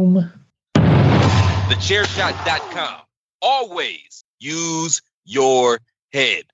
Um. TheChairShot.com. Always use your head.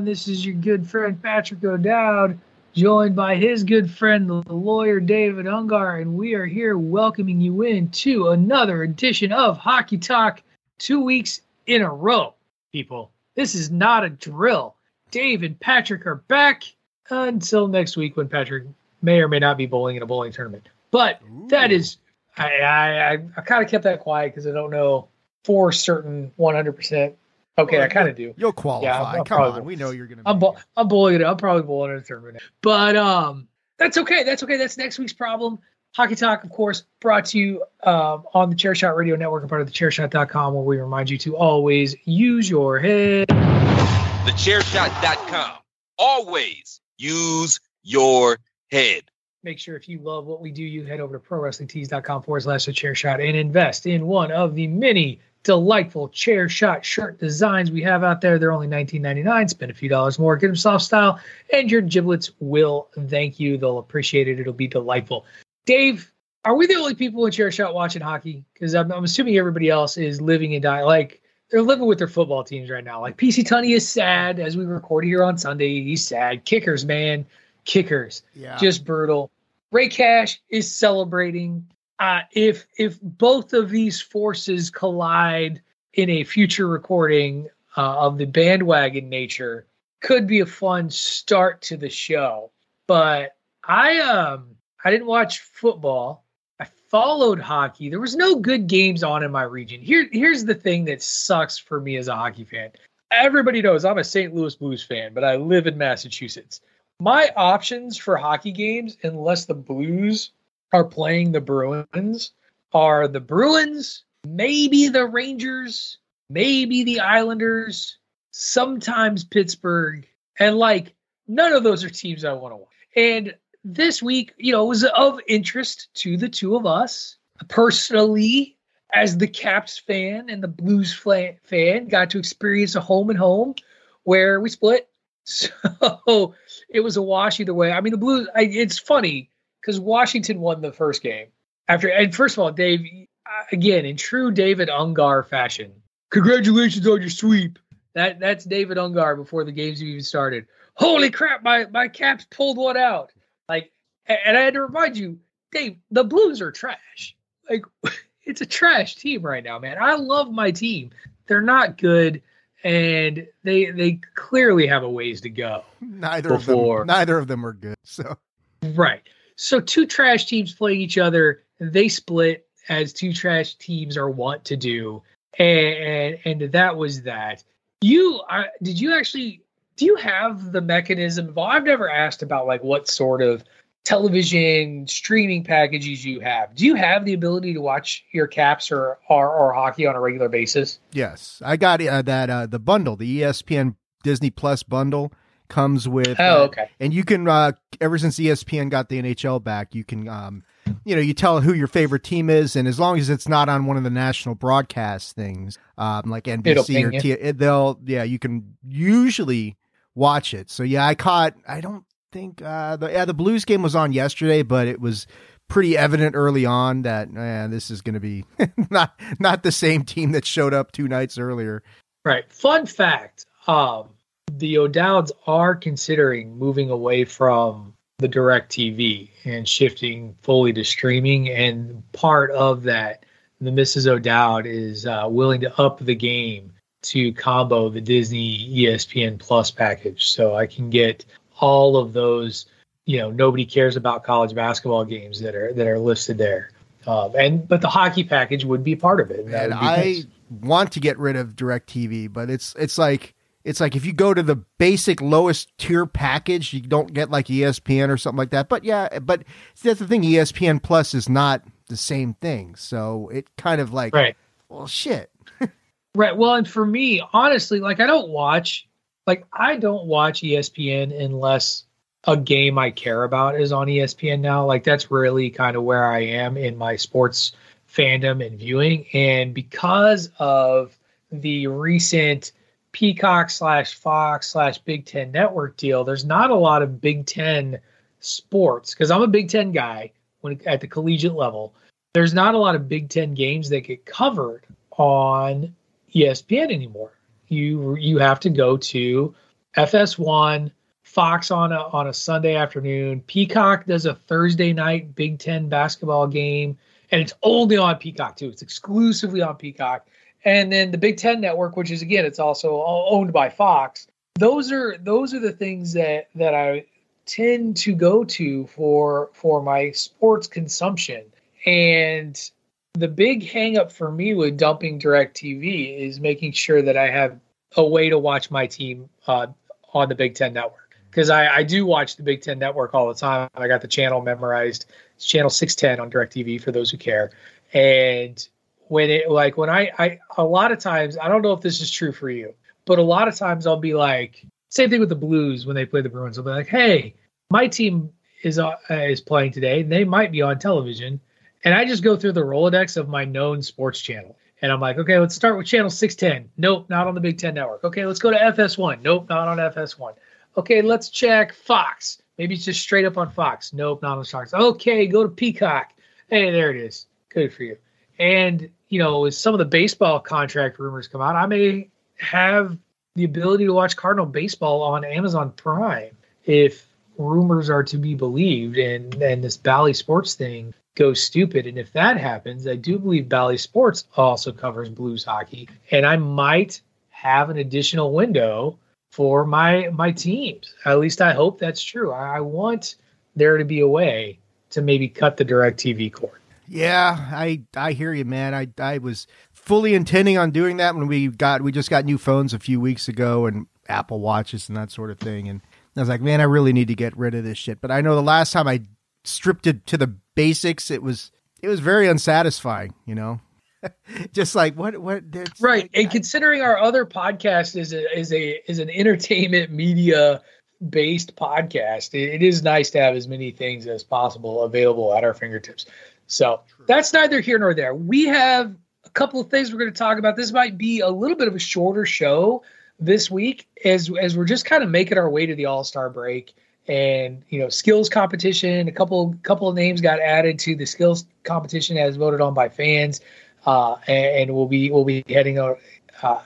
Everyone. This is your good friend Patrick O'Dowd, joined by his good friend, the lawyer David Ungar, and we are here welcoming you in to another edition of Hockey Talk two weeks in a row, people. This is not a drill. Dave and Patrick are back until next week when Patrick may or may not be bowling in a bowling tournament. But that is, I, I, I, I kind of kept that quiet because I don't know for certain 100%. Okay, Well, I kind of do. You'll qualify. Yeah, I'll Come probably- on, we know you're gonna. I'm make it. I'm bowling it. I'm probably bowling it a tournament. But um, that's okay. That's okay. That's next week's problem. Hockey Talk, of course, brought to you um, on the Chairshot Radio Network and part of the Chairshot.com, where we remind you to always use your head. The TheChairShot.com. Always use your head. Make sure if you love what we do, you head over to prowrestlingtees.com forward slash the chair shot and invest in one of the many delightful chair shot shirt designs we have out there. They're only $19.99. Spend a few dollars more, get them soft style, and your giblets will thank you. They'll appreciate it. It'll be delightful. Dave, are we the only people in chair shot watching hockey? Because I'm, I'm assuming everybody else is living and dying. Like, they're living with their football teams right now. Like, PC Tunney is sad as we record here on Sunday. He's sad. Kickers, man. Kickers Yeah. just brutal. Ray Cash is celebrating. Uh, if if both of these forces collide in a future recording uh, of the bandwagon nature, could be a fun start to the show. But I um I didn't watch football. I followed hockey. There was no good games on in my region. Here here's the thing that sucks for me as a hockey fan. Everybody knows I'm a St. Louis Blues fan, but I live in Massachusetts my options for hockey games, unless the Blues are playing the Bruins, are the Bruins, maybe the Rangers, maybe the Islanders, sometimes Pittsburgh, and like none of those are teams I want to watch. And this week, you know, was of interest to the two of us personally. As the Caps fan and the Blues fan, got to experience a home and home where we split. So it was a wash either way. I mean, the Blues. I, it's funny because Washington won the first game after. And first of all, Dave, uh, again in true David Ungar fashion, congratulations on your sweep. That that's David Ungar before the games even started. Holy crap! My my Caps pulled one out. Like, and I had to remind you, Dave, the Blues are trash. Like, it's a trash team right now, man. I love my team. They're not good and they they clearly have a ways to go. neither before. of them. Neither of them are good. So Right. So two trash teams play each other, they split as two trash teams are wont to do, and and, and that was that. You uh, did you actually do you have the mechanism? I've never asked about like what sort of television streaming packages you have. Do you have the ability to watch your caps or or, or hockey on a regular basis? yes, I got uh, that uh, the bundle, the ESPN Disney Plus bundle comes with. Oh, uh, and you can uh, ever since ESPN got the NHL back, you can um, you know you tell who your favorite team is, and as long as it's not on one of the national broadcast things, um, like NBC or T, it, they'll yeah you can usually watch it. So yeah, I caught. I don't think uh, the yeah the Blues game was on yesterday, but it was pretty evident early on that eh, this is going to be not not the same team that showed up two nights earlier. Right. Fun fact: um, the O'Dowds are considering moving away from the DirecTV and shifting fully to streaming. And part of that, the Mrs. O'Dowd is uh, willing to up the game to combo the Disney ESPN Plus package. So I can get all of those, you know, nobody cares about college basketball games that are that are listed there. Um, and but the hockey package would be part of it. and And I nice. want to get rid of DirecTV, but it's it's like it's like if you go to the basic lowest tier package, you don't get like ESPN or something like that. But yeah, but that's the thing. ESPN Plus is not the same thing, so it kind of like right. well, shit. Right. Well, and for me, honestly, like I don't watch, like I don't watch ESPN unless a game I care about is on ESPN now. Like that's really kind of where I am in my sports fandom and viewing. And because of the recent Peacock slash Fox slash Big Ten network deal, there's not a lot of Big Ten sports because I'm a Big Ten guy when at the collegiate level. There's not a lot of Big Ten games that get covered on ESPN anymore. You you have to go to FS1, Fox on a on a Sunday afternoon. Peacock does a Thursday night Big Ten basketball game, and it's only on Peacock too. It's exclusively on Peacock. And then the Big Ten Network, which is again, it's also owned by Fox. Those are those are the things that that I tend to go to for for my sports consumption. And the big hangup for me with dumping DirecTV is making sure that I have a way to watch my team uh, on the Big Ten network. Because I, I do watch the Big Ten network all the time. I got the channel memorized. It's channel 610 on DirecTV for those who care. And when it like when I, I a lot of times I don't know if this is true for you, but a lot of times I'll be like same thing with the Blues when they play the Bruins. I'll be like, hey, my team is uh, is playing today. and They might be on television and I just go through the Rolodex of my known sports channel. And I'm like, okay, let's start with channel 610. Nope, not on the Big Ten Network. Okay, let's go to FS1. Nope, not on FS1. Okay, let's check Fox. Maybe it's just straight up on Fox. Nope, not on Fox. Okay, go to Peacock. Hey, there it is. Good for you. And, you know, as some of the baseball contract rumors come out, I may have the ability to watch Cardinal baseball on Amazon Prime if rumors are to be believed and, and this Bally Sports thing go stupid. And if that happens, I do believe Bally Sports also covers blues hockey, and I might have an additional window for my my teams. At least I hope that's true. I, I want there to be a way to maybe cut the DirecTV cord. Yeah, I I hear you, man. I I was fully intending on doing that when we got we just got new phones a few weeks ago and Apple Watches and that sort of thing. And I was like, man, I really need to get rid of this shit. But I know the last time I stripped it to the basics, it was it was very unsatisfying. You know, just like what what Right. like, and I- considering our other podcast is a is a is an entertainment media based podcast, it, it is nice to have as many things as possible available at our fingertips. So that's neither here nor there. We have a couple of things we're going to talk about. This might be a little bit of a shorter show this week as as we're just kind of making our way to the All Star break and you know skills competition. A couple couple of names got added to the skills competition as voted on by fans, uh, and, and we'll be we'll be heading uh,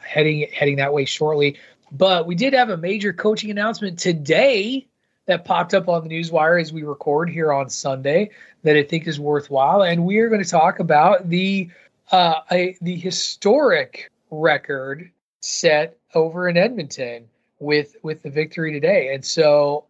heading heading that way shortly. But we did have a major coaching announcement today that popped up on the newswire as we record here on Sunday that I think is worthwhile, and we are going to talk about the uh, the historic record set over in Edmonton with with the victory today. And so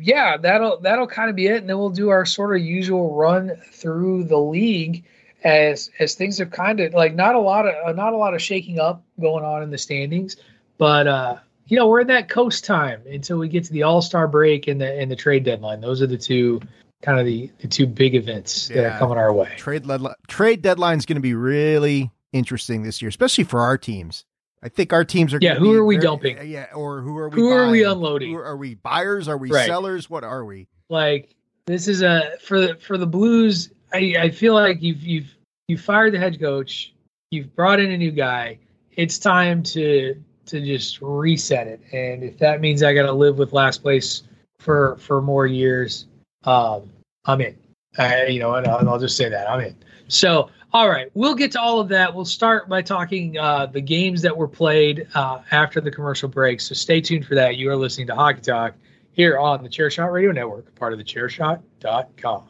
yeah, that'll that'll kind of be it. And then we'll do our sort of usual run through the league as as things have kind of like not a lot of not a lot of shaking up going on in the standings, but uh you know we're in that coast time until we get to the All Star break and the and the trade deadline. Those are the two kind of the the two big events that are coming our way. trade deadline trade deadline is going to be really interesting this year, especially for our teams. I think our teams are. Yeah, who are we very- dumping? Yeah, or who are we? Who are we unloading? Who are, are we buyers? Are we Right. sellers? What are we? Like this is a for the for the Blues. I I feel like you've you've you fired the head coach. You've brought in a new guy. It's time to to just reset it. And if that means I got to live with last place for for more years, um, I'm in. I, you know, and I'll, just say that I'm in. So, all right, we'll get to all of that. We'll start by talking uh, the games that were played uh, after the commercial break. So stay tuned for that. You are listening to Hockey Talk here on the Chairshot Radio Network, part of the Chairshot.com.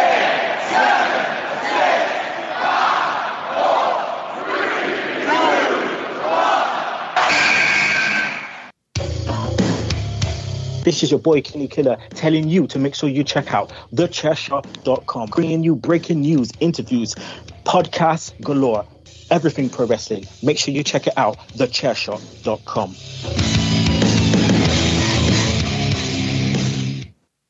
This is your boy Kenny Killer telling you to make sure you check out thechairshot.com, bringing you breaking news, interviews, podcasts galore, everything pro wrestling. Make sure you check it out, thechairshot.com.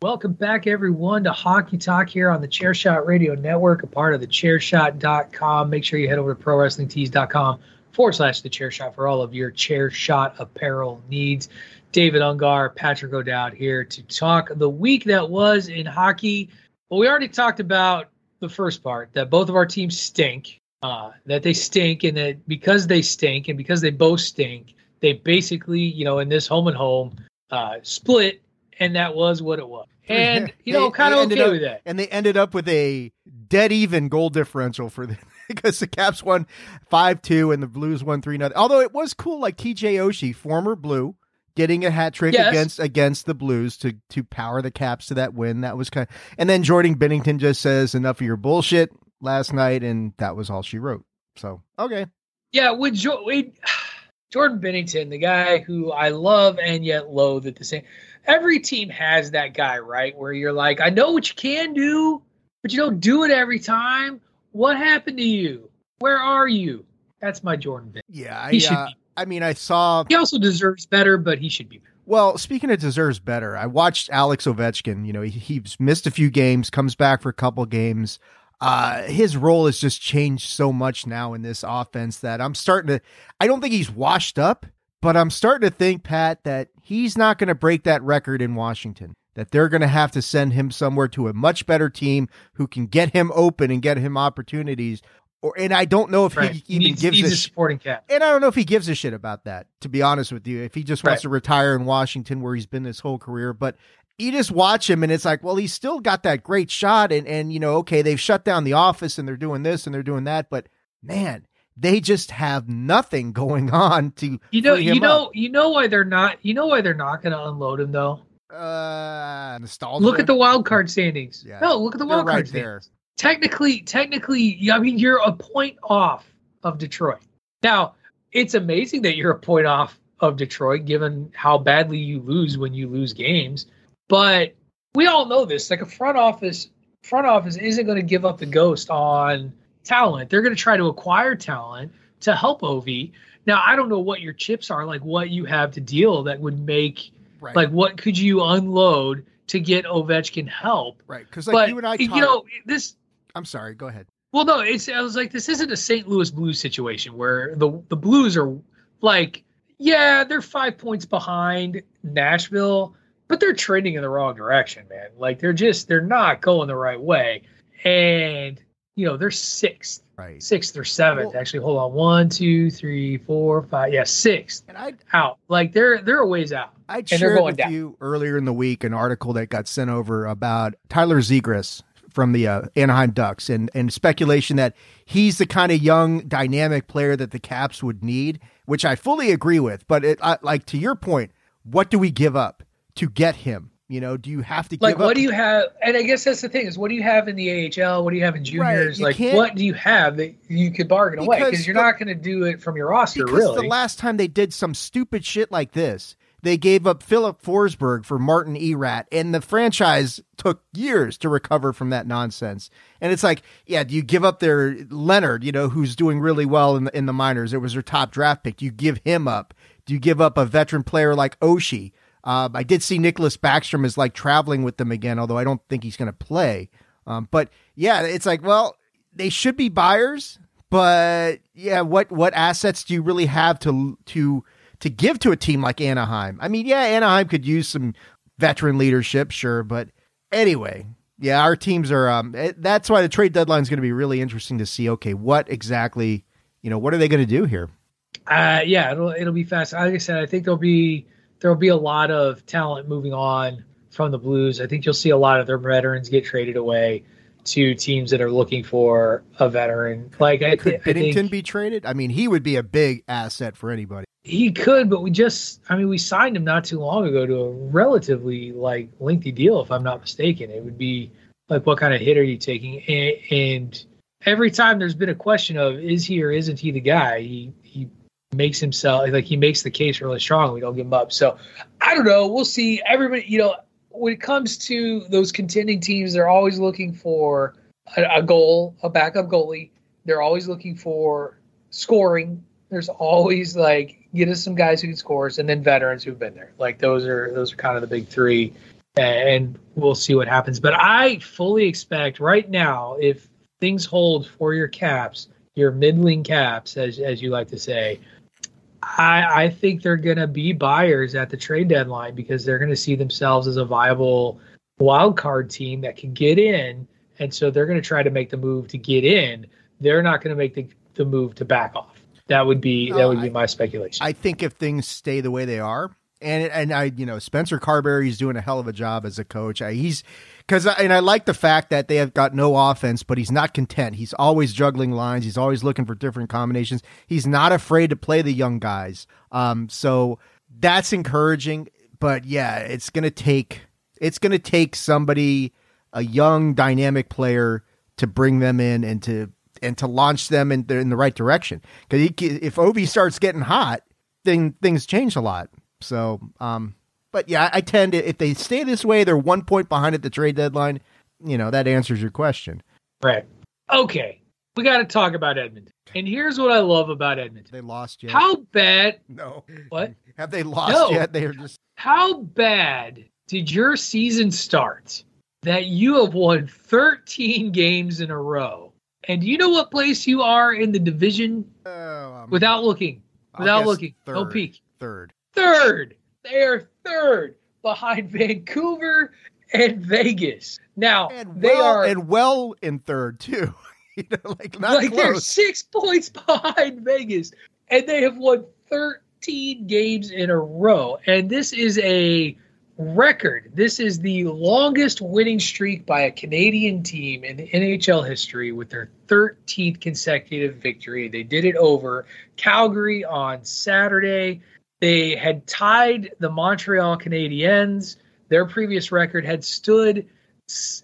Welcome back, everyone, to Hockey Talk here on the Chairshot Radio Network, a part of the Chairshot.com. Make sure you head over to ProWrestlingTees.com forward slash the Chairshot for all of your Chairshot apparel needs. David Ungar, Patrick O'Dowd here to talk the week that was in hockey. Well, we already talked about the first part that both of our teams stink, uh, that they stink, and that because they stink and because they both stink, they basically, you know, in this home and home uh, split, and that was what it was. And you know, kind of okay up- with that. And they ended up with a dead even goal differential for the because the Caps won five two and the Blues won three nothing. Although it was cool, like TJ Oshie, former Blue, getting a hat trick Yes. against against the Blues to to power the Caps to that win. That was kind. and then Jordan Binnington just says enough of your bullshit last night, and that was all she wrote. So okay, Yeah, with jo- with Jordan Binnington, the guy who I love and yet loathe at the same. Every team has that guy, right? Where you're like, I know what you can do, but you don't do it every time. What happened to you? Where are you? That's my Jordan Binnington. yeah, I He should uh, be. I mean, I saw He also deserves better, but he should be. better. Well, speaking of deserves better, I watched Alex Ovechkin. You know, he, he's missed a few games, comes back for a couple games. Uh, his role has just changed so much now in this offense that I'm starting to. I don't think he's washed up, But I'm starting to think, Pat, that he's not going to break that record in Washington. That they're going to have to send him somewhere to a much better team who can get him open and get him opportunities. Or and I don't know if Right. he He even needs, gives needs a a supporting cast. and I don't know if he gives a shit about that, to be honest with you. If he just wants Right. to retire in Washington where he's been his whole career. But you just watch him and it's like, well, he's still got that great shot. And, and you know, okay, they've shut down the office and they're doing this and they're doing that. But man, they just have nothing going on to You know, you know, up. you know why they're not. You know why they're not going to unload him though. uh, nostalgia. Look at the wild card standings. Yeah. No, look at the wild right card there. standings. Technically, technically, I mean, you're a point off of Detroit. Now, it's amazing that you're a point off of Detroit, given how badly you lose when you lose games. But we all know this. Like a front office, front office isn't going to give up the ghost on talent. They're going to try to acquire talent to help Ov. Now, I don't know what your chips are, like what you have to deal that would make, Right. like, what could you unload to get Ovechkin help? right. Because like but you and I, you know this. I'm sorry. Go ahead. Well, no, it's. I was like, this isn't a St. Louis Blues situation where the the Blues are like, yeah, they're five points behind Nashville, but they're trending in the wrong direction, man. Like they're just they're not going the right way, and you know they're sixth, Right. sixth or seventh. Well- Actually, hold on, one, two, three, four, five, yeah, sixth And I out. Like they're they're a ways out. I And they're shared going with down. you earlier in the week an article that got sent over about Tyler Zegras from the uh, Anaheim Ducks and and speculation that he's the kind of young dynamic player that the Caps would need, which I fully agree with. But it, I, like to your point, what do we give up to get him? You know, do you have to like what up? do you have and i guess that's the thing is what do you have in the ahl what do you have in juniors you like what do you have that you could bargain away Because because you're the- not going to do it from your roster because really the last time they did some stupid shit like this, they gave up Filip Forsberg for Martin Erat, and the franchise took years to recover from that nonsense. And it's like, yeah, do you give up their Leonard, you know, who's doing really well in the in the minors? It was their top draft pick. Do you give him up? Do you give up a veteran player like Oshie? Um, I did see Nicklas Backstrom is like traveling with them again, although I don't think he's going to play. Um, but yeah, it's like, well, they should be buyers, but yeah, what what assets do you really have to to to give to a team like Anaheim? I mean, yeah, Anaheim could use some veteran leadership, sure, but anyway, yeah, our teams are. Um, eh, that's why the trade deadline is going to be really interesting to see. Okay, what exactly, you know, what are they going to do here? uh yeah it'll it'll be fast like i said i think there'll be there'll be a lot of talent moving on from the blues i think you'll see a lot of their veterans get traded away to teams that are looking for a veteran like i, Could thi- I think be traded? I mean, he would be a big asset for anybody. He could but we just i mean we signed him not too long ago to a relatively like lengthy deal if i'm not mistaken. It would be like what kind of hit are you taking? And, and every time there's been a question of is he or isn't he the guy he he makes himself like he makes the case really strong we don't give him up. So i don't know. We'll see. Everybody you know when it comes to those contending teams they're always looking for a, a goal a backup goalie. They're always looking for scoring there's always like get us some guys who can score and then veterans who've been there like those are those are kind of the big three and we'll see what happens but i fully expect right now if things hold for your caps your middling caps as as you like to say I, I think they're going to be buyers at the trade deadline because they're going to see themselves as a viable wild card team that can get in, and so they're going to try to make the move to get in. They're not going to make the, the move to back off. That would be that would be I- my speculation. I think if things stay the way they are, and and I, you know, Spencer Carbery's doing a hell of a job as a coach. I, he's because and I like the fact that they have got no offense, but he's not content. He's always juggling lines. He's always looking for different combinations. He's not afraid to play the young guys. Um, so that's encouraging. But yeah, it's gonna take it's gonna take somebody, a young dynamic player, to bring them in and to and to launch them in the, in the right direction. Because if Ovi starts getting hot, then things change a lot. So, um, but yeah, I tend to if they stay this way, they're one point behind at the trade deadline. You know that answers your question. right. Okay. We got to talk about Edmonton. And here's what I love about Edmonton. They lost yet? How bad No. What? Have they lost No. yet? They are just How bad did your season start that you have won 13 games in a row? And do you know what place you are in the division oh, without looking? Without looking. Don't third. peek. third. Third. They are third behind Vancouver and Vegas. Now And they well, are and well in third too. you know, like not like they're six points behind Vegas, and they have won 13 games in a row. And this is a record. This is the longest winning streak by a Canadian team in NHL history with their 13th consecutive victory. They did it over Calgary on Saturday. They had tied the Montreal Canadiens. Their previous record had stood,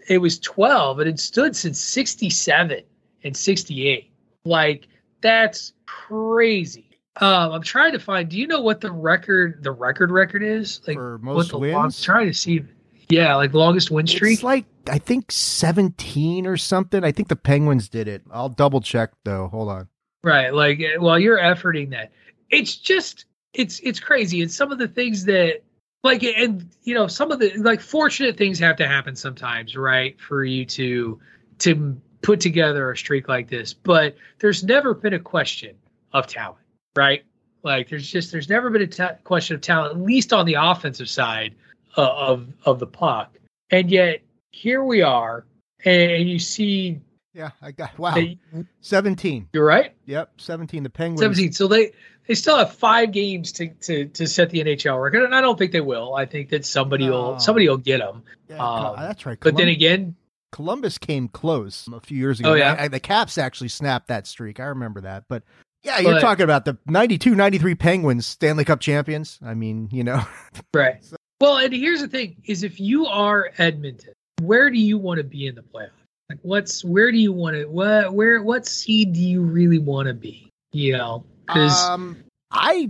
it was 12, it had stood since 67 and 68. Like, that's crazy. Um, I'm trying to find. Do you know what the record, the record record is? Like For what most the wins? I'm trying to see. Yeah, like longest win streak. It's like I think 17 or something. I think the Penguins did it. I'll double check though. Hold on. Right. Like uh, while you're efforting that, it's just it's it's crazy. It's some of the things that like and you know some of the like fortunate things have to happen sometimes, right? For you to to put together a streak like this, but there's never been a question of talent, right? Like there's just there's never been a ta- question of talent, at least on the offensive side uh, of of the puck, and yet here we are, and you see Yeah, I got wow. that 17. you're right. Yep, 17 the Penguins. 17. So they they still have five games to to to set the NHL record, and I don't think they will. I think that somebody No. will somebody will get them. Yeah, Um, that's right. But then again, Columbus came close a few years ago. Oh, yeah? I- I- the Caps actually snapped that streak. I remember that. But yeah, you're But- talking about the 92 93 Penguins, Stanley Cup champions. I mean, you know, right? Well, and here's the thing: is if you are Edmonton, where do you want to be in the playoffs? Like, what's where do you want to what where what seed do you really want to be? You know, because um, I,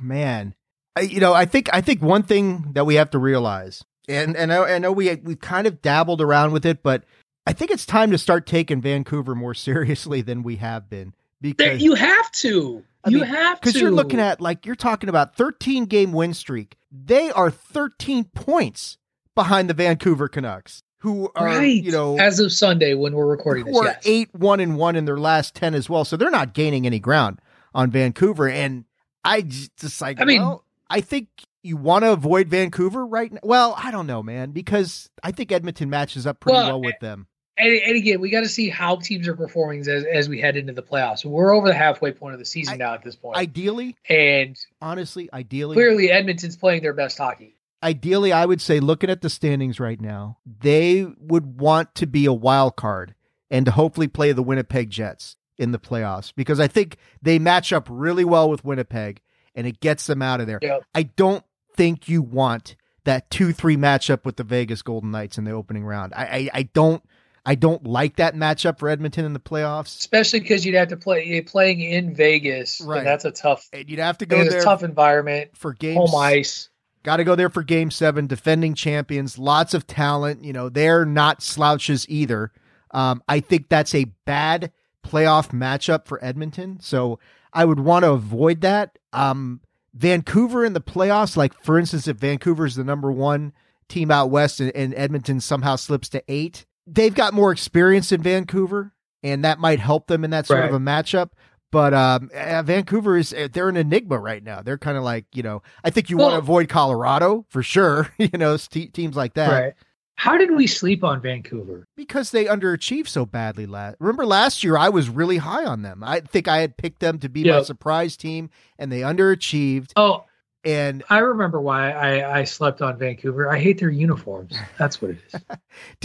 man, I, you know, I think I think one thing that we have to realize, and and I, I know we we've kind of dabbled around with it, but I think it's time to start taking Vancouver more seriously than we have been because you have to. I you mean, have to because you're looking at like you're talking about 13 game win streak. They are 13 points behind the Vancouver Canucks, who are right you know as of Sunday when we're recording this. who are Yes. eight one and one in their last 10 as well. So they're not gaining any ground on Vancouver. And I just like I mean- well, I think you want to avoid Vancouver right now. Well, I don't know, man, because I think Edmonton matches up pretty Well, well eh, with them. And, and again, we got to see how teams are performing as, as we head into the playoffs. We're over the halfway point of the season I- now at this point, Ideally, and honestly, ideally, clearly Edmonton's playing their best hockey. ideally, I would say looking at the standings right now, they would want to be a wild card and to hopefully play the Winnipeg Jets in the playoffs because I think they match up really well with Winnipeg and it gets them out of there. Yep. I don't think you want that 2-3 matchup with the Vegas Golden Knights in the opening round. I I, I don't I don't like that matchup for Edmonton in the playoffs. Especially because you'd have to play you're playing in Vegas, Right. and that's a tough, And you'd have to go there a tough environment. for games Home ice. Got to go there for game seven, defending champions, lots of talent. You know, they're not slouches either. Um, I think that's a bad playoff matchup for Edmonton. So I would want to avoid that. Um, Vancouver in the playoffs, like for instance, if Vancouver is the number one team out west and, and Edmonton somehow slips to eight, they've got more experience in Vancouver, and that might help them in that sort Right. of a matchup. But um, uh, Vancouver is they're an enigma right now. They're kind of like you know I think you want to avoid Colorado for sure. You know te- teams like that Right. How did we sleep on Vancouver? because they underachieved so badly. Last remember last year I was really high on them. I think I had picked them to be my surprise team, and they underachieved. Oh, And I remember why I, I slept on Vancouver. I hate their uniforms. That's what it is.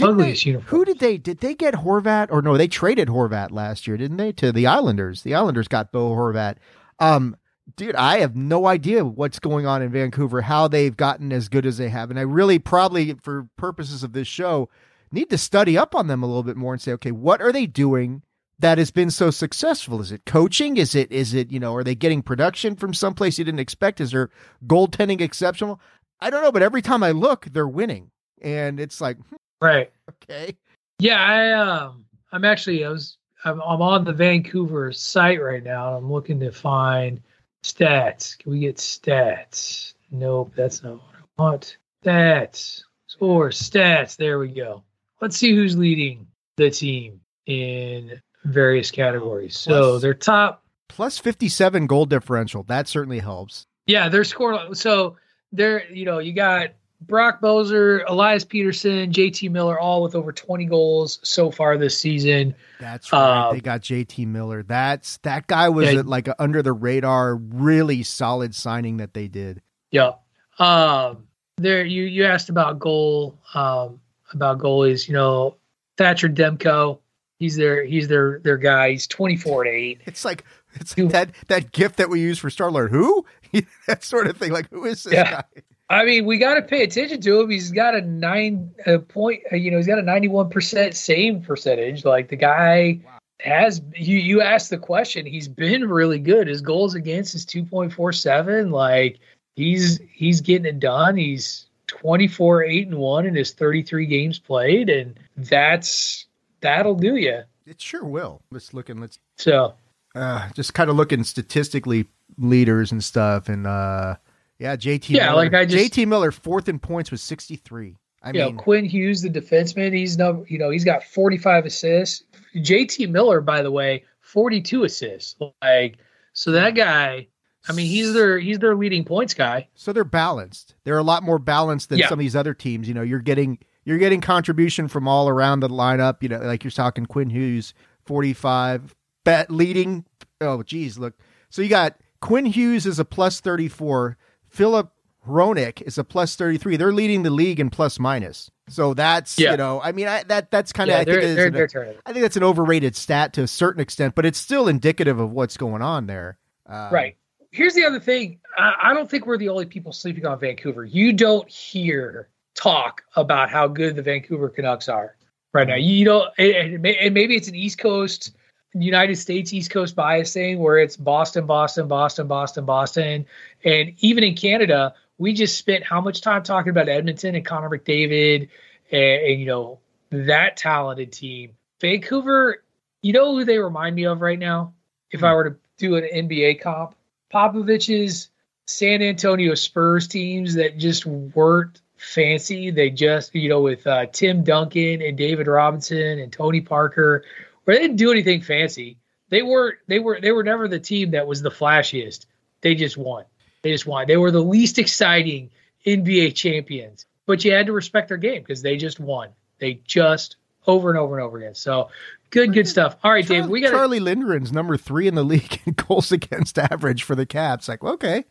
Ugliest uniforms. who did they did they get Horvat or no? They traded Horvat last year, didn't they? To the Islanders. The Islanders got Bo Horvat. Um, dude, I have no idea what's going on in Vancouver, how they've gotten as good as they have, and I really probably, for purposes of this show, need to study up on them a little bit more and say, okay, what are they doing? That has been so successful. Is it coaching? Is it is it you know? Are they getting production from someplace you didn't expect? Is their goaltending exceptional? I don't know, but every time I look, they're winning, and it's like hmm, Right. okay, Yeah, I um I'm actually I was I'm, I'm on the Vancouver site right now and I'm looking to find stats. Can we get stats? Nope, that's not what I want. Stats. Score stats. There we go. Let's see who's leading the team in various categories. So Plus- their top plus 57 goal differential. That certainly helps. Yeah, they're scoring. So they're, you know, you got Brock Boeser, Elias Pettersson, JT Miller, all with over 20 goals so far this season. That's right. Uh, they got JT Miller. That's that guy was Yeah. like a under the radar, really solid signing that they did. Yeah. Um, there you you asked about goal um about goalies, you know, Thatcher Demko, he's their he's their their guy. He's 24 to 8. It's like it's like that that gift that we use for Star Lord. Who? that sort of thing. Like who is this Yeah. guy? I mean, we got to pay attention to him. He's got a nine a point, uh, you know, he's got a 91% save percentage. Like the guy has, you, you asked the question, he's been really good. His goals against is 2.47. Like he's, he's getting it done. He's 24, eight and one in his 33 games played. And that's, that'll do you. It sure will. Let's look and let's So, uh, just kind of looking statistically leaders and stuff. And uh, yeah, JT. Yeah, Miller, like I just- JT Miller fourth in points was sixty three. I mean, know, Quinn Hughes, the defenseman, he's no, you know, he's got 45 assists. JT Miller, by the way, 42 assists. Like, so that guy, I mean, he's their he's their leading points guy. so they're balanced. They're a lot more balanced than Yeah. some of these other teams. You know, you're getting you're getting contribution from all around the lineup. You know, like you're talking Quinn Hughes, forty five, bet leading. Oh, geez, look. So you got Quinn Hughes is a plus thirty four. Filip Hronek is a plus thirty three. They're leading the league in plus minus. So that's Yeah. you know, I mean, I, that that's kind of Yeah, I think they're, they're, an-. I think that's an overrated stat to a certain extent, but it's still indicative of what's going on there. Uh, Right. Here's the other thing. I, I don't think we're the only people sleeping on Vancouver. You don't hear talk about how good the Vancouver Canucks are right now. You don't, and, and maybe it's an East Coast, United States East Coast bias thing where it's Boston, Boston, Boston, Boston, Boston. And even in Canada, we just spent how much time talking about Edmonton and Connor McDavid and, and you know, that talented team. Vancouver, you know who they remind me of right now? If hmm. I were to do an NBA comp, Popovich's San Antonio Spurs teams that just weren't fancy. They just, you know, with uh, Tim Duncan and David Robinson and Tony Parker, where they didn't do anything fancy. They were they were they were never the team that was the flashiest. They just won. They just won. They were the least exciting NBA champions, but you had to respect their game because they just won. They just over and over and over again. So good, good stuff. All right, Dave, we got Charlie Lindgren's number three in the league in goals against average for the Caps. Like, okay,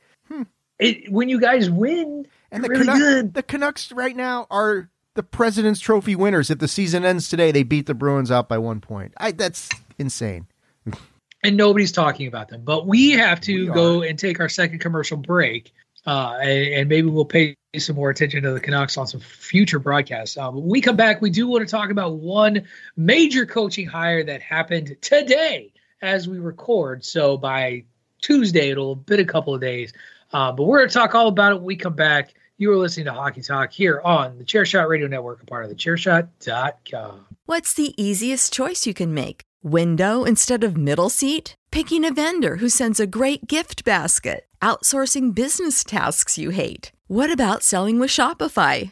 it, when you guys win, and the really Canucks, good. the Canucks right now are the President's Trophy winners. If the season ends today, they beat the Bruins out by one point. I that's insane. and nobody's talking about them. But we have to We go and take our second commercial break, uh, and, and maybe we'll pay some more attention to the Canucks on some future broadcasts. Uh, when we come back, we do want to talk about one major coaching hire that happened today as we record. So by Tuesday, it'll have been a couple of days. Uh, but we're going to talk all about it when we come back. You are listening to Hockey Talk here on the Chairshot Radio Network, a part of the Chairshot.com. What's the easiest choice you can make? Window instead of middle seat? Picking a vendor who sends a great gift basket? Outsourcing business tasks you hate? What about selling with Shopify?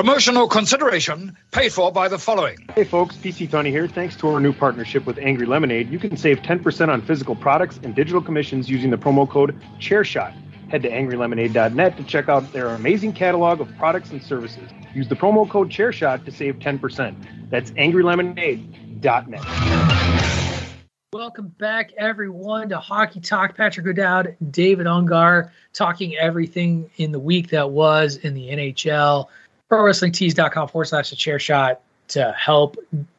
Promotional consideration paid for by the following. Hey folks, PC Tony here. Thanks to our new partnership with Angry Lemonade, you can save 10% on physical products and digital commissions using the promo code ChairShot. Head to angrylemonade.net to check out their amazing catalog of products and services. Use the promo code ChairShot to save 10%. That's angrylemonade.net. Welcome back, everyone, to Hockey Talk. Patrick O'Dowd, David Ungar, talking everything in the week that was in the NHL. ProWrestlingTees.com forward slash the chair shot to help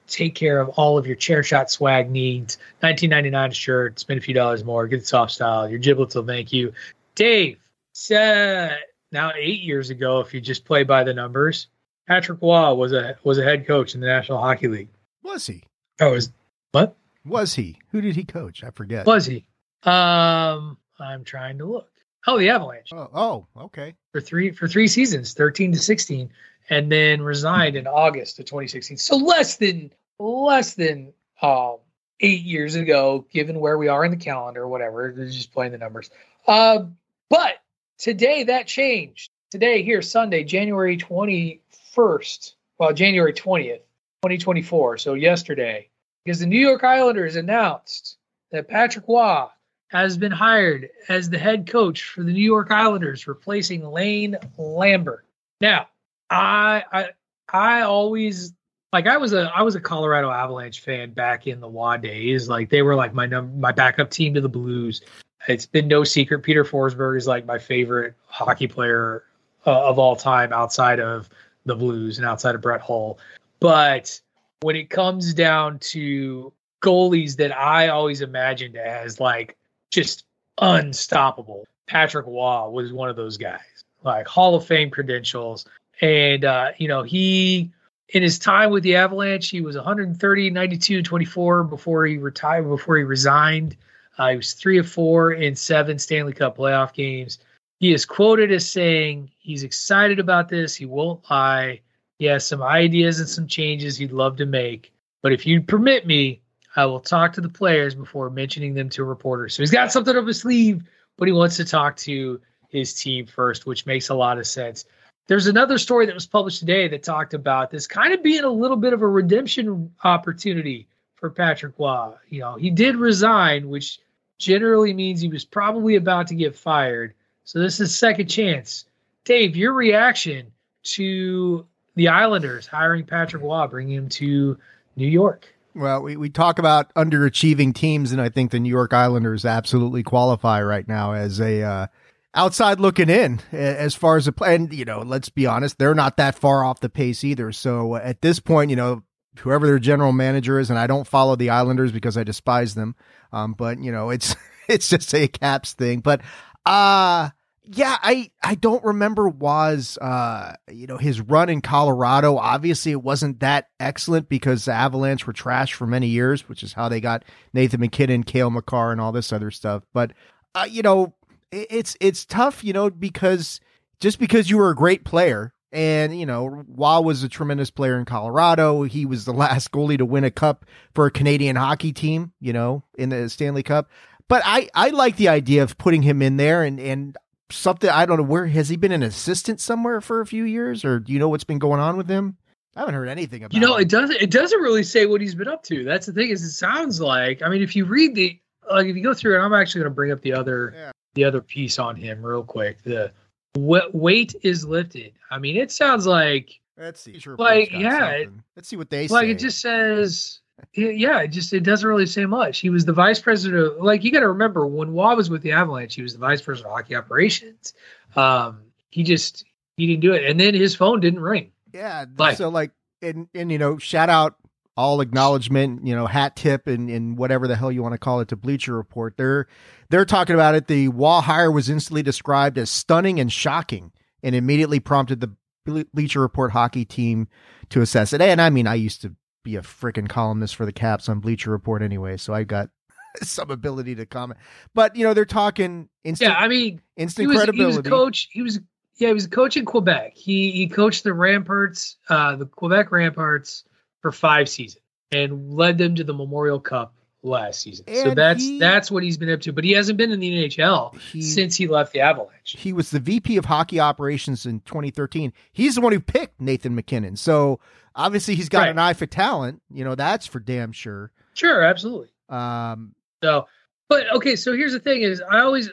take care of all of your chair shot swag needs. 1999 shirt, spend a few dollars more, get the soft style. Your giblets will thank you. Dave said now eight years ago, if you just play by the numbers, Patrick Roy was a was a head coach in the National Hockey League. Was he? Oh, was what? Was he? Who did he coach? I forget. Was he? Um, I'm trying to look. Oh, the Avalanche. Oh, oh, okay. For three for three seasons, 13 to 16, and then resigned in August of 2016. So less than less than um eight years ago, given where we are in the calendar, whatever. Just playing the numbers. Uh, but today that changed. Today, here, Sunday, January 21st, well, January 20th, 2024. So yesterday, because the New York Islanders announced that Patrick Roy has been hired as the head coach for the New York Islanders, replacing Lane Lambert. Now, I I I always like I was a I was a Colorado Avalanche fan back in the WA days. Like they were like my num- my backup team to the Blues. It's been no secret. Peter Forsberg is like my favorite hockey player uh, of all time outside of the Blues and outside of Brett Hull. But when it comes down to goalies that I always imagined as like just unstoppable, Patrick Roy was one of those guys, like Hall of Fame credentials. And, uh, you know, he, in his time with the Avalanche, he was 130, 92, 24 before he retired, before he resigned. Uh, he was three of four in seven Stanley Cup playoff games. He is quoted as saying he's excited about this. He won't lie. He has some ideas and some changes he'd love to make. But if you permit me, I will talk to the players before mentioning them to reporters. So he's got something up his sleeve, but he wants to talk to his team first, which makes a lot of sense. There's another story that was published today that talked about this kind of being a little bit of a redemption opportunity for Patrick Roy. You know, he did resign, which generally means he was probably about to get fired. So this is second chance. Dave, your reaction to the Islanders hiring Patrick Roy, bringing him to New York? Well, we, we talk about underachieving teams, and I think the New York Islanders absolutely qualify right now as a uh, outside looking in as far as the play. And you know, let's be honest, they're not that far off the pace either. So at this point, you know, whoever their general manager is, and I don't follow the Islanders because I despise them. Um, but you know, it's it's just a Caps thing. But uh yeah, I I don't remember was uh you know his run in Colorado. Obviously, it wasn't that excellent because the Avalanche were trash for many years, which is how they got Nathan MacKinnon, Cale Makar, and all this other stuff. But uh, you know, it, it's it's tough, you know, because just because you were a great player, and you know, Roy was a tremendous player in Colorado. He was the last goalie to win a cup for a Canadian hockey team, you know, in the Stanley Cup. But I, I like the idea of putting him in there and, and something I don't know where has he been an assistant somewhere for a few years or do you know what's been going on with him? I haven't heard anything about. You know, him. it doesn't. It doesn't really say what he's been up to. That's the thing. Is it sounds like. I mean, if you read the like, if you go through it, I'm actually going to bring up the other Yeah. the other piece on him real quick. The w- weight is lifted. I mean, it sounds like Let's see. Like, yeah, it- Let's see what they like say. it just says. Yeah, it just it doesn't really say much. He was the vice president. Of, like you got to remember when Roy was with the Avalanche, he was the vice president of hockey operations. Um, he just he didn't do it, and then his phone didn't ring. Yeah. Like- so like and and you know, shout out all acknowledgement, you know, hat tip and, and whatever the hell you want to call it to Bleacher Report. They're they're talking about it. The Roy hire was instantly described as stunning and shocking and immediately prompted the Ble- Bleacher Report hockey team to assess it. And I mean, I used to be a freaking columnist for the Caps on Bleacher Report anyway, so I got some ability to comment. But you know, they're talking instant. Yeah, I mean, instant he was, credibility. He was coach. He was yeah, he was a coach in Quebec. He he coached the Ramparts, uh, the Quebec Ramparts for five seasons and led them to the Memorial Cup last season. so that's he- that's what he's been up to. But he hasn't been in the NHL He- since he left the Avalanche. He was the VP of hockey operations in 2013. He's the one who picked Nathan MacKinnon. So obviously he's got Right. an eye for talent. You know, that's for damn sure. Sure, absolutely. Um, So, but okay, so here's the thing: is I always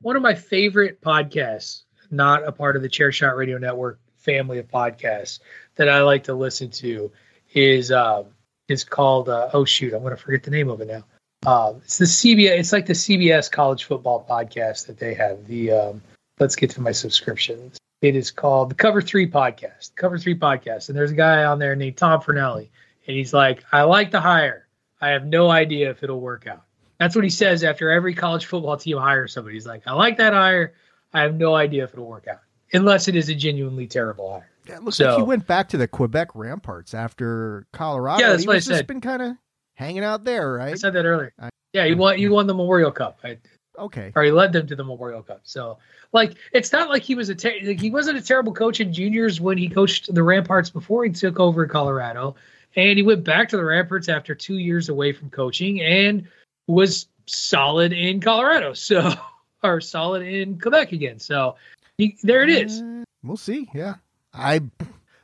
one of my favorite podcasts, not a part of the Chair Shot Radio Network family of podcasts that I like to listen to, is um, is called uh, oh shoot, I'm going to forget the name of it now. Um, it's the CBS. It's like the CBS college football podcast that they have. The um, let's get to my subscriptions. It is called the Cover Three Podcast. Cover Three Podcast, and there's a guy on there named Tom Fornelli, and he's like, I like the hire. I have no idea if it'll work out. That's what he says after every college football team hires somebody. He's like, I like that hire. I have no idea if it'll work out, unless it is a genuinely terrible hire. Yeah, it looks So- like he went back to the Quebec Ramparts after Colorado. Yeah, that's he what I was just said. been kind of hanging out there, right? I said that earlier. I- Yeah, you won. He won the Memorial Cup. I, Okay. or he led them to the Memorial Cup. So, like, it's not like he was a ter- like, he wasn't a terrible coach in juniors when he coached the Ramparts before he took over Colorado, and he went back to the Ramparts after two years away from coaching and was solid in Colorado. So, or solid in Quebec again. So, he, there it is. Uh, we'll see. Yeah. I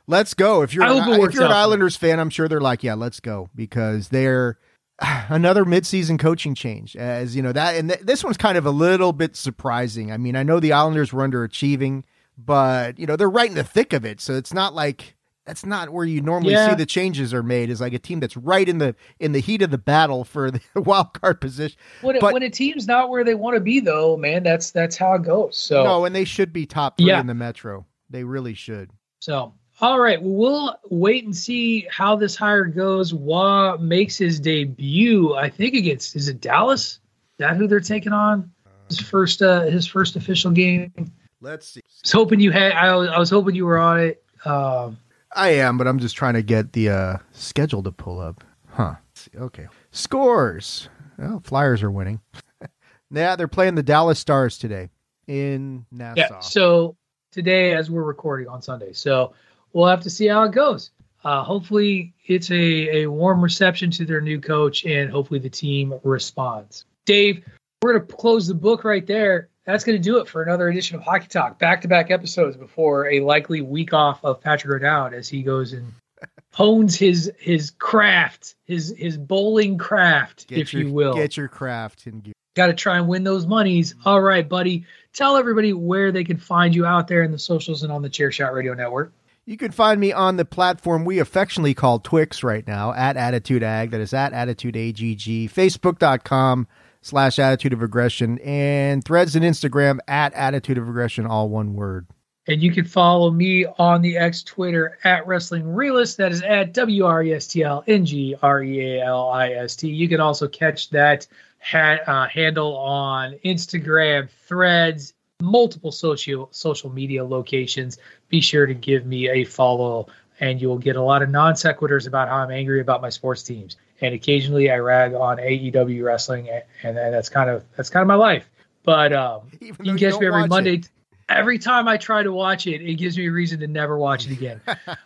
let's go. If you're I hope it an, if you're an out for him. Islanders fan, I'm sure they're like, yeah, let's go because they're another midseason coaching change. As you know that, and th- this one's kind of a little bit surprising. I mean, I know the Islanders were underachieving, but you know they're right in the thick of it, so it's not like that's not where you normally Yeah. see the changes are made. Is like a team that's right in the in the heat of the battle for the wild card position. When, it, But- when a team's not where they want to be, though, man, that's that's how it goes. So, No, and they should be top three Yeah. in the Metro. They really should. So, all right, well, wait and see how this hire goes. Roy makes his debut, I think, against is it Dallas? Is that who they're taking on? His first, uh, his first official game. Let's see. was hoping you had. I was, I was hoping you were on it. Um, I am, but I'm just trying to get the uh, schedule to pull up. Huh. Okay. Scores. Well, Flyers are winning. yeah, they're playing the Dallas Stars today in Nassau. yeah. So today, as we're recording on Sunday, so we'll have to see how it goes. Uh, hopefully, it's a, a warm reception to their new coach, and hopefully, the team responds. Dave, we're going to close the book right there. That's going to do it for another edition of Hockey Talk. Back to back episodes before a likely week off of Patrick O'Dowd as he goes and hones his his craft, his his bowling craft, Get if your, you will. Get your craft in gear. Got to try and win those monies. All right, buddy. Tell everybody where they can find you out there in the socials and on the Chair Shot Radio Network. You can find me on the platform we affectionately call Twix right now at Attitude Ag. That is at Attitude AGG. Facebook.com slash Attitude of Aggression and threads and Instagram at Attitude of Aggression, all one word. And you can follow me on the X Twitter at Wrestling Realist. That is at W R E S T L N G R E A L I S T. You can also catch that ha- uh, handle on Instagram, Threads, multiple social social media locations. Be sure to give me a follow, and you will get a lot of non sequiturs about how I'm angry about my sports teams. And occasionally, I rag on AEW wrestling, and, and that's kind of that's kind of my life. But um, you can catch don't me every Monday. it. Every time I try to watch it, it gives me a reason to never watch it again.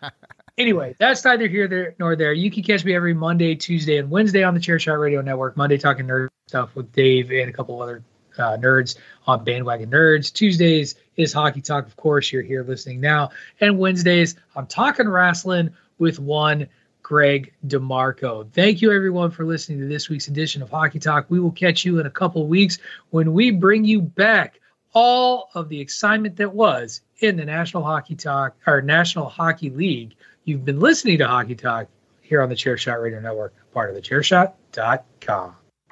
anyway, that's neither here nor there. You can catch me every Monday, Tuesday, and Wednesday on the Chair Shot Radio Network. Monday talking nerd stuff with Dave and a couple other uh, nerds on Bandwagon Nerds. Tuesdays is Hockey Talk, of course. You're here listening now. And Wednesdays, I'm talking wrestling with one Greg DeMarco. Thank you, everyone, for listening to this week's edition of Hockey Talk. We will catch you in a couple weeks when we bring you back all of the excitement that was in the National Hockey Talk or National Hockey League. You've been listening to Hockey Talk here on the Chairshot Radio Network, part of the chairshot.com.